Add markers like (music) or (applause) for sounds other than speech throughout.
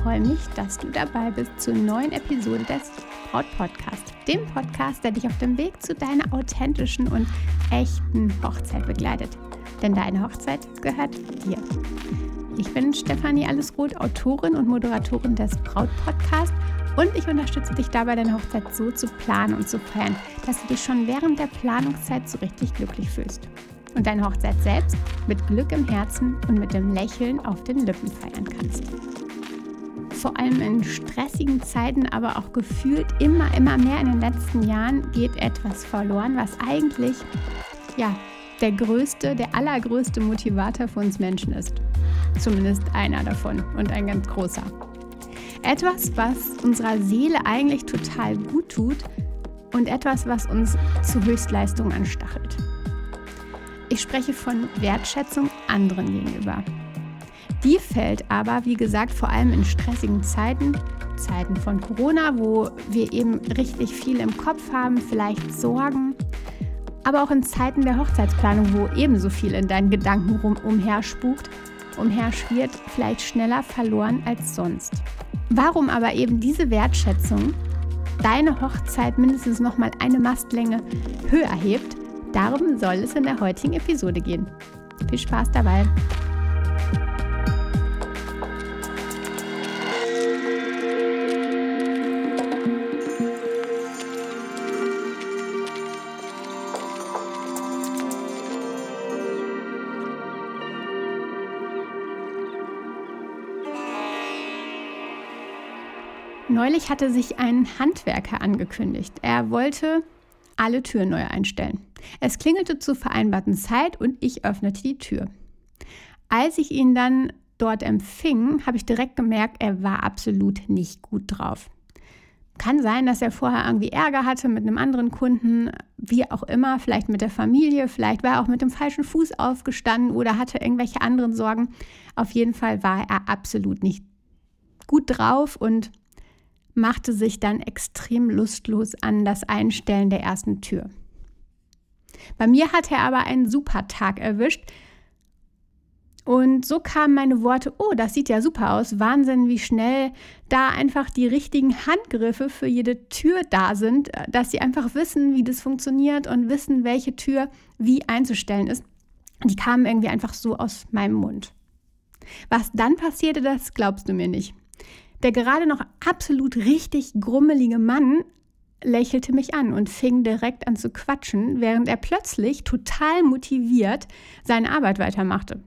ich freue mich, dass du dabei bist zur neuen Episode des Braut Podcast, dem Podcast, der dich auf dem Weg zu deiner authentischen und echten Hochzeit begleitet. Denn deine Hochzeit gehört dir. Ich bin Stefanie Allesroth, Autorin und Moderatorin des Braut Podcast und ich unterstütze dich dabei, deine Hochzeit so zu planen und zu feiern, dass du dich schon während der Planungszeit so richtig glücklich fühlst und deine Hochzeit selbst mit Glück im Herzen und mit dem Lächeln auf den Lippen feiern kannst. Vor allem in stressigen Zeiten, aber auch gefühlt immer, immer mehr in den letzten Jahren geht etwas verloren, was eigentlich ja, der größte, der allergrößte Motivator für uns Menschen ist. Zumindest einer davon und ein ganz großer. Etwas, was unserer Seele eigentlich total gut tut und etwas, was uns zu Höchstleistungen anstachelt. Ich spreche von Wertschätzung anderen gegenüber. Die fällt aber, wie gesagt, vor allem in stressigen Zeiten, Zeiten von Corona, wo wir eben richtig viel im Kopf haben, vielleicht Sorgen, aber auch in Zeiten der Hochzeitsplanung, wo ebenso viel in deinen Gedanken rum umherspukt, umherschwirrt, vielleicht schneller verloren als sonst. Warum aber eben diese Wertschätzung deine Hochzeit mindestens noch mal eine Mastlänge höher hebt, Darum soll es in der heutigen Episode gehen. Viel Spaß dabei! Neulich hatte sich ein Handwerker angekündigt. Er wollte alle Türen neu einstellen. Es klingelte zur vereinbarten Zeit und ich öffnete die Tür. Als ich ihn dann dort empfing, habe ich direkt gemerkt, er war absolut nicht gut drauf. Kann sein, dass er vorher irgendwie Ärger hatte mit einem anderen Kunden, wie auch immer, vielleicht mit der Familie, vielleicht war er auch mit dem falschen Fuß aufgestanden oder hatte irgendwelche anderen Sorgen. Auf jeden Fall war er absolut nicht gut drauf und machte sich dann extrem lustlos an das Einstellen der ersten Tür. Bei mir hat er aber einen super Tag erwischt. Und so kamen meine Worte, oh, das sieht ja super aus, Wahnsinn, wie schnell da einfach die richtigen Handgriffe für jede Tür da sind, dass sie einfach wissen, wie das funktioniert und wissen, welche Tür wie einzustellen ist. Die kamen irgendwie einfach so aus meinem Mund. Was dann passierte, das glaubst du mir nicht. Der gerade noch absolut richtig grummelige Mann lächelte mich an und fing direkt an zu quatschen, während er plötzlich total motiviert seine Arbeit weitermachte.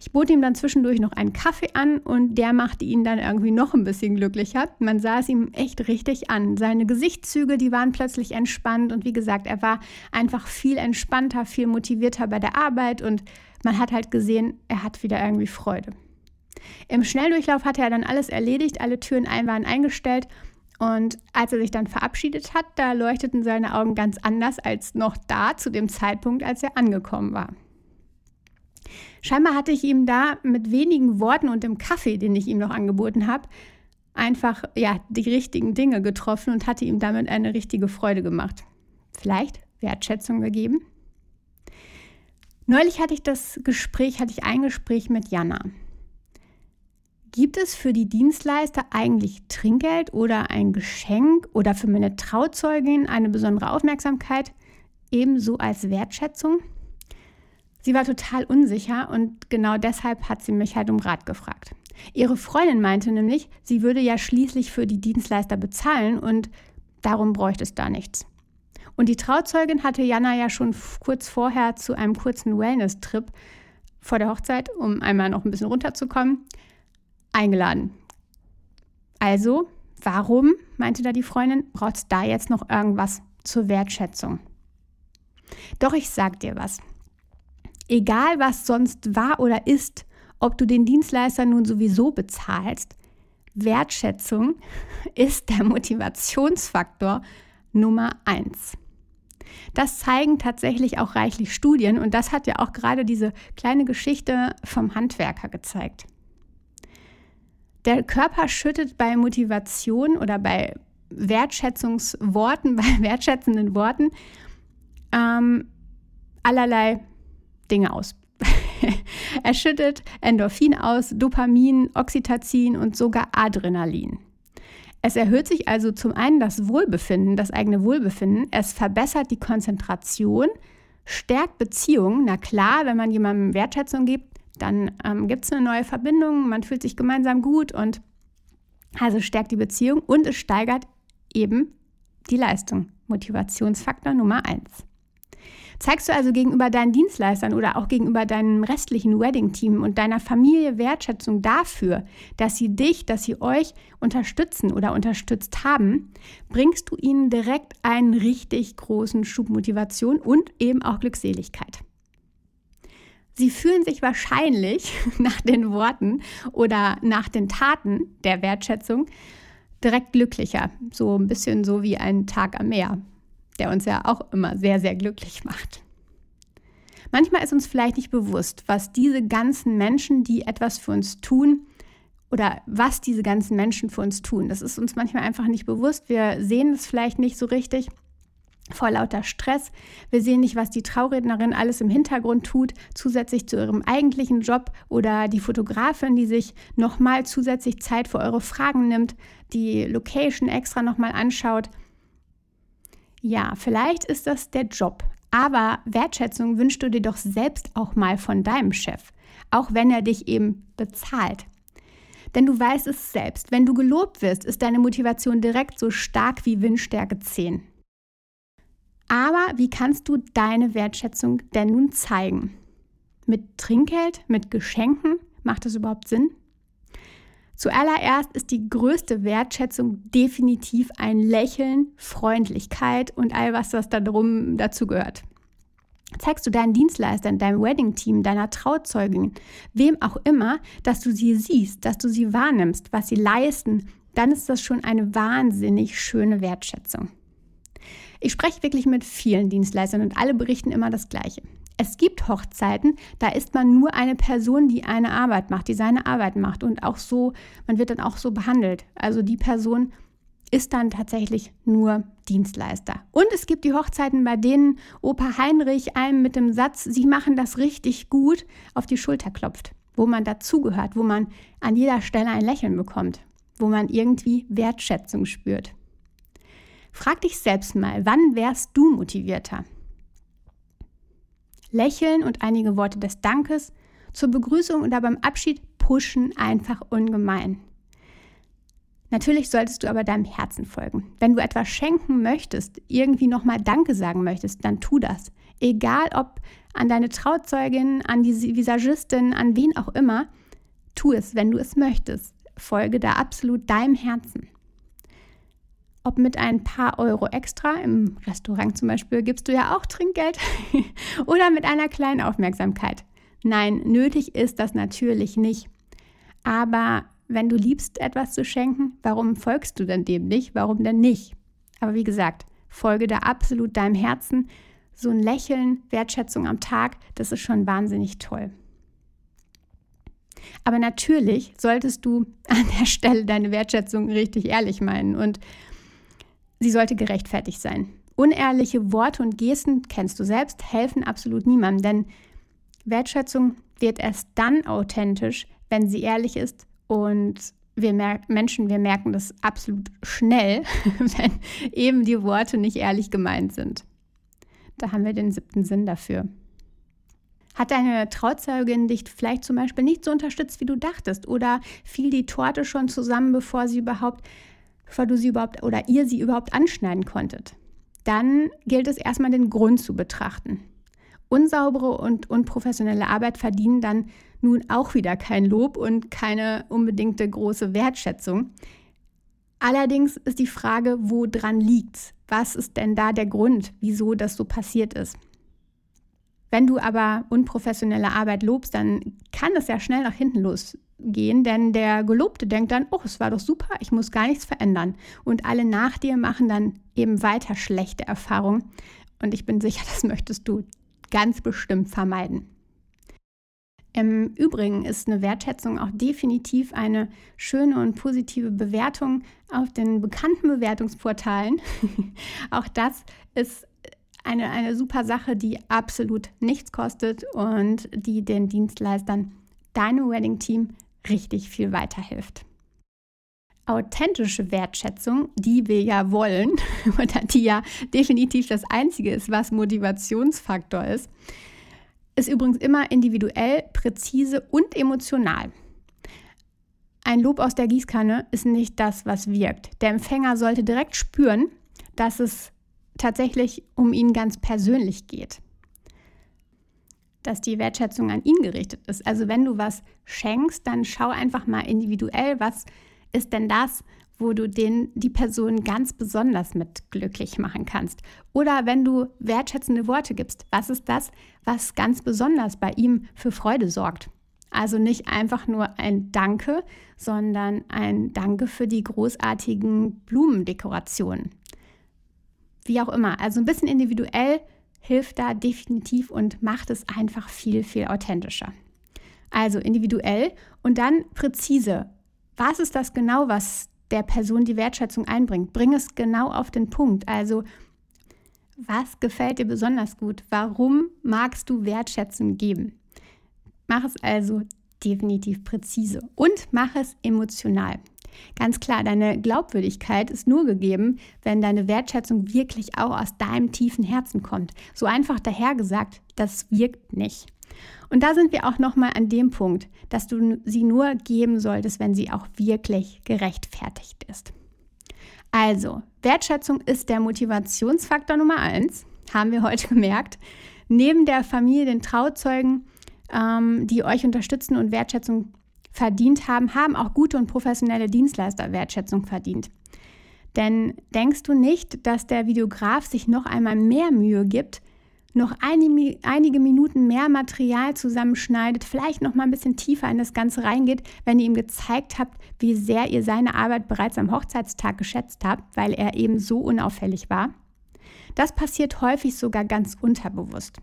Ich bot ihm dann zwischendurch noch einen Kaffee an und der machte ihn dann irgendwie noch ein bisschen glücklicher. Man sah es ihm echt richtig an. Seine Gesichtszüge, die waren plötzlich entspannt und wie gesagt, er war einfach viel entspannter, viel motivierter bei der Arbeit und man hat halt gesehen, er hat wieder irgendwie Freude. Im Schnelldurchlauf hatte er dann alles erledigt, alle Türen ein waren eingestellt und als er sich dann verabschiedet hat, da leuchteten seine Augen ganz anders als noch da zu dem Zeitpunkt, als er angekommen war. Scheinbar hatte ich ihm da mit wenigen Worten und dem Kaffee, den ich ihm noch angeboten habe, einfach ja, die richtigen Dinge getroffen und hatte ihm damit eine richtige Freude gemacht. Vielleicht Wertschätzung gegeben. Neulich hatte ich das Gespräch, hatte ich ein Gespräch mit Jana. Gibt es für die Dienstleister eigentlich Trinkgeld oder ein Geschenk oder für meine Trauzeugin eine besondere Aufmerksamkeit, ebenso als Wertschätzung? Sie war total unsicher und genau deshalb hat sie mich halt um Rat gefragt. Ihre Freundin meinte nämlich, sie würde ja schließlich für die Dienstleister bezahlen und darum bräuchte es da nichts. Und die Trauzeugin hatte Jana ja schon kurz vorher zu einem kurzen Wellness-Trip vor der Hochzeit, um einmal noch ein bisschen runterzukommen, eingeladen. Also, warum, meinte da die Freundin, braucht es da jetzt noch irgendwas zur Wertschätzung? Doch ich sag dir was. Egal was sonst war oder ist, ob du den Dienstleister nun sowieso bezahlst, Wertschätzung (laughs) ist der Motivationsfaktor Nummer eins. Das zeigen tatsächlich auch reichlich Studien und das hat ja auch gerade diese kleine Geschichte vom Handwerker gezeigt. Der Körper schüttet bei Motivation oder bei Wertschätzungsworten, (laughs) bei wertschätzenden Worten ähm, allerlei Dinge aus. (laughs) er schüttet Endorphin aus, Dopamin, Oxytocin und sogar Adrenalin. Es erhöht sich also zum einen das Wohlbefinden, das eigene Wohlbefinden. Es verbessert die Konzentration, stärkt Beziehungen. Na klar, wenn man jemandem Wertschätzung gibt, dann ähm, gibt es eine neue Verbindung, man fühlt sich gemeinsam gut und also stärkt die Beziehung und es steigert eben die Leistung. Motivationsfaktor Nummer eins. Zeigst du also gegenüber deinen Dienstleistern oder auch gegenüber deinem restlichen Wedding-Team und deiner Familie Wertschätzung dafür, dass sie dich, dass sie euch unterstützen oder unterstützt haben, bringst du ihnen direkt einen richtig großen Schub Motivation und eben auch Glückseligkeit. Sie fühlen sich wahrscheinlich (laughs) nach den Worten oder nach den Taten der Wertschätzung direkt glücklicher. So ein bisschen so wie ein Tag am Meer, der uns ja auch immer sehr, sehr glücklich macht. Manchmal ist uns vielleicht nicht bewusst, was diese ganzen Menschen, die etwas für uns tun, oder was diese ganzen Menschen für uns tun. Das ist uns manchmal einfach nicht bewusst. Wir sehen es vielleicht nicht so richtig vor lauter Stress. Wir sehen nicht, was die Traurednerin alles im Hintergrund tut, zusätzlich zu ihrem eigentlichen Job oder die Fotografin, die sich nochmal zusätzlich Zeit für eure Fragen nimmt, die Location extra nochmal anschaut. Ja, vielleicht ist das der Job, aber Wertschätzung wünschst du dir doch selbst auch mal von deinem Chef, auch wenn er dich eben bezahlt. Denn du weißt es selbst, wenn du gelobt wirst, ist deine Motivation direkt so stark wie Windstärke 10. Aber wie kannst du deine Wertschätzung denn nun zeigen? Mit Trinkgeld, mit Geschenken? Macht das überhaupt Sinn? Zuallererst ist die größte Wertschätzung definitiv ein Lächeln, Freundlichkeit und all was, was da drum dazu gehört. Zeigst du deinen Dienstleistern, deinem Wedding-Team, deiner Trauzeugin, wem auch immer, dass du sie siehst, dass du sie wahrnimmst, was sie leisten, dann ist das schon eine wahnsinnig schöne Wertschätzung. Ich spreche wirklich mit vielen Dienstleistern und alle berichten immer das Gleiche. Es gibt Hochzeiten, da ist man nur eine Person, die eine Arbeit macht, die seine Arbeit macht und auch so, man wird dann auch so behandelt. Also die Person ist dann tatsächlich nur Dienstleister. Und es gibt die Hochzeiten, bei denen Opa Heinrich einem mit dem Satz, Sie machen das richtig gut, auf die Schulter klopft, wo man dazugehört, wo man an jeder Stelle ein Lächeln bekommt, wo man irgendwie Wertschätzung spürt. Frag dich selbst mal, wann wärst du motivierter? Lächeln und einige Worte des Dankes zur Begrüßung oder beim Abschied pushen einfach ungemein. Natürlich solltest du aber deinem Herzen folgen. Wenn du etwas schenken möchtest, irgendwie nochmal Danke sagen möchtest, dann tu das. Egal ob an deine Trauzeugin, an die Visagistin, an wen auch immer, tu es, wenn du es möchtest. Folge da absolut deinem Herzen. Ob mit ein paar Euro extra, im Restaurant zum Beispiel gibst du ja auch Trinkgeld, (laughs) oder mit einer kleinen Aufmerksamkeit. Nein, nötig ist das natürlich nicht. Aber wenn du liebst, etwas zu schenken, warum folgst du denn dem nicht? Warum denn nicht? Aber wie gesagt, folge da absolut deinem Herzen. So ein Lächeln, Wertschätzung am Tag, das ist schon wahnsinnig toll. Aber natürlich solltest du an der Stelle deine Wertschätzung richtig ehrlich meinen und Sie sollte gerechtfertigt sein. Unehrliche Worte und Gesten, kennst du selbst, helfen absolut niemandem, denn Wertschätzung wird erst dann authentisch, wenn sie ehrlich ist und wir Menschen, wir merken das absolut schnell, (laughs) wenn eben die Worte nicht ehrlich gemeint sind. Da haben wir den siebten Sinn dafür. Hat deine Trauzeugin dich vielleicht zum Beispiel nicht so unterstützt, wie du dachtest? Oder fiel die Torte schon zusammen, bevor sie überhaupt bevor du sie überhaupt oder ihr sie überhaupt anschneiden konntet. Dann gilt es erstmal den Grund zu betrachten. Unsaubere und unprofessionelle Arbeit verdienen dann nun auch wieder kein Lob und keine unbedingte große Wertschätzung. Allerdings ist die Frage, wo dran liegt's? Was ist denn da der Grund, wieso das so passiert ist? Wenn du aber unprofessionelle Arbeit lobst, dann kann es ja schnell nach hinten los gehen, denn der Gelobte denkt dann, oh, es war doch super, ich muss gar nichts verändern. Und alle nach dir machen dann eben weiter schlechte Erfahrungen. Und ich bin sicher, (laughs) das möchtest du ganz bestimmt vermeiden. Im Übrigen ist eine Wertschätzung auch definitiv eine schöne und positive Bewertung auf den bekannten Bewertungsportalen. (laughs) auch das ist eine, eine super Sache, die absolut nichts kostet und die den Dienstleistern, deinem Wedding-Team, richtig viel weiterhilft. Authentische Wertschätzung, die wir ja wollen, (laughs) oder die ja definitiv das Einzige ist, was Motivationsfaktor ist, ist übrigens immer individuell, präzise und emotional. Ein Lob aus der Gießkanne ist nicht das, was wirkt. Der Empfänger sollte direkt spüren, dass es tatsächlich um ihn ganz persönlich geht. Dass die Wertschätzung an ihn gerichtet ist. Also wenn du was schenkst, dann schau einfach mal individuell, was ist denn das, wo du den, die Person ganz besonders mit glücklich machen kannst. Oder wenn du wertschätzende Worte gibst, was ist das, was ganz besonders bei ihm für Freude sorgt. Also nicht einfach nur ein Danke, sondern ein Danke für die großartigen Blumendekorationen. Wie auch immer, also ein bisschen individuell hilft da definitiv und macht es einfach viel, viel authentischer. Also individuell und dann präzise. Was ist das genau, was der Person die Wertschätzung einbringt. Bring es genau auf den Punkt. Also, was gefällt dir besonders gut? Warum magst du Wertschätzung geben? Mach es also definitiv präzise und mach es emotional. Ganz klar, deine Glaubwürdigkeit ist nur gegeben, wenn deine Wertschätzung wirklich auch aus deinem tiefen Herzen kommt. So einfach dahergesagt, das wirkt nicht. Und da sind wir auch nochmal an dem Punkt, dass du sie nur geben solltest, wenn sie auch wirklich gerechtfertigt ist. Also, Wertschätzung ist der Motivationsfaktor Nummer eins, haben wir heute (laughs) gemerkt. Neben der Familie, den Trauzeugen, ähm, die euch unterstützen und Wertschätzung verdient haben, haben auch gute und professionelle Dienstleister Wertschätzung verdient. Denn denkst du nicht, dass der Videograf sich noch einmal mehr Mühe gibt, noch einige Minuten mehr Material zusammenschneidet, vielleicht noch mal ein bisschen tiefer in das Ganze reingeht, wenn ihr ihm gezeigt habt, wie sehr ihr seine Arbeit bereits am Hochzeitstag geschätzt habt, weil er eben so unauffällig war. Das passiert häufig sogar ganz unterbewusst.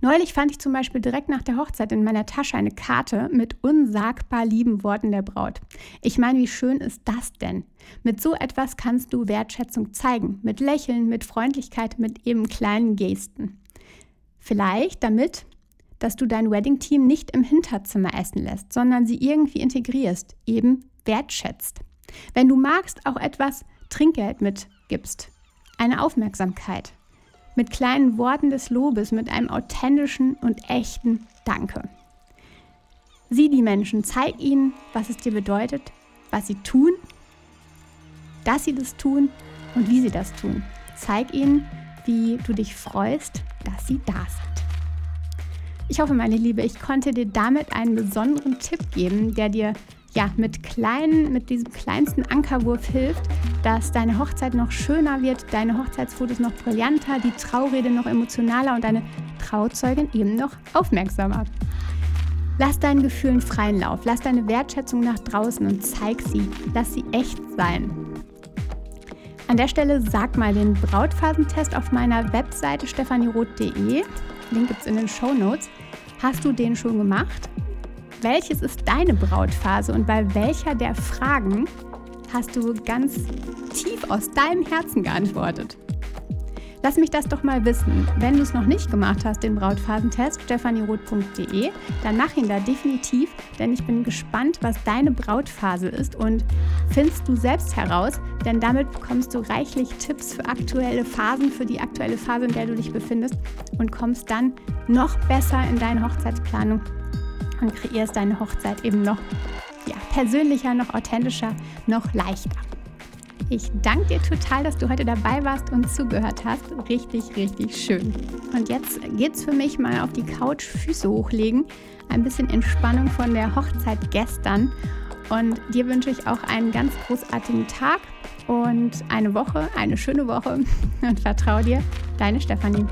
Neulich fand ich zum Beispiel direkt nach der Hochzeit in meiner Tasche eine Karte mit unsagbar lieben Worten der Braut. Ich meine, wie schön ist das denn? Mit so etwas kannst du Wertschätzung zeigen, mit Lächeln, mit Freundlichkeit, mit eben kleinen Gesten. Vielleicht damit, dass du dein Wedding-Team nicht im Hinterzimmer essen lässt, sondern sie irgendwie integrierst, eben wertschätzt. Wenn du magst, auch etwas Trinkgeld mitgibst, eine Aufmerksamkeit, mit kleinen Worten des Lobes, mit einem authentischen und echten Danke. Sieh die Menschen, zeig ihnen, was es dir bedeutet, was sie tun, dass sie das tun und wie sie das tun. Zeig ihnen, wie du dich freust, dass sie da sind. Ich hoffe, meine Liebe, ich konnte dir damit einen besonderen Tipp geben, der dir ja, mit, kleinen, mit diesem kleinsten Ankerwurf hilft, dass deine Hochzeit noch schöner wird, deine Hochzeitsfotos noch brillanter, die Traurede noch emotionaler und deine Trauzeugin eben noch aufmerksamer. Lass deinen Gefühlen freien Lauf, lass deine Wertschätzung nach draußen und zeig sie. Lass sie echt sein. An der Stelle sag mal den Brautphasentest auf meiner Webseite stephanieroth.de. Link es in den Show Notes. Hast du den schon gemacht? Welches ist deine Brautphase und bei welcher der Fragen hast du ganz tief aus deinem Herzen geantwortet? Lass mich das doch mal wissen. Wenn du es noch nicht gemacht hast, den Brautphasentest, stephanieroth.de, dann mach ihn da definitiv, denn ich bin gespannt, was deine Brautphase ist und findest du selbst heraus, denn damit bekommst du reichlich Tipps für aktuelle Phasen, für die aktuelle Phase, in der du dich befindest und kommst dann noch besser in deine Hochzeitsplanung und kreierst deine Hochzeit eben noch ja, persönlicher, noch authentischer, noch leichter. Ich danke dir total, dass du heute dabei warst und zugehört hast. Richtig, richtig schön. Und jetzt geht's für mich mal auf die Couch, Füße hochlegen, ein bisschen Entspannung von der Hochzeit gestern. Und dir wünsche ich auch einen ganz großartigen Tag und eine Woche, eine schöne Woche. Und vertraue dir, deine Stefanie.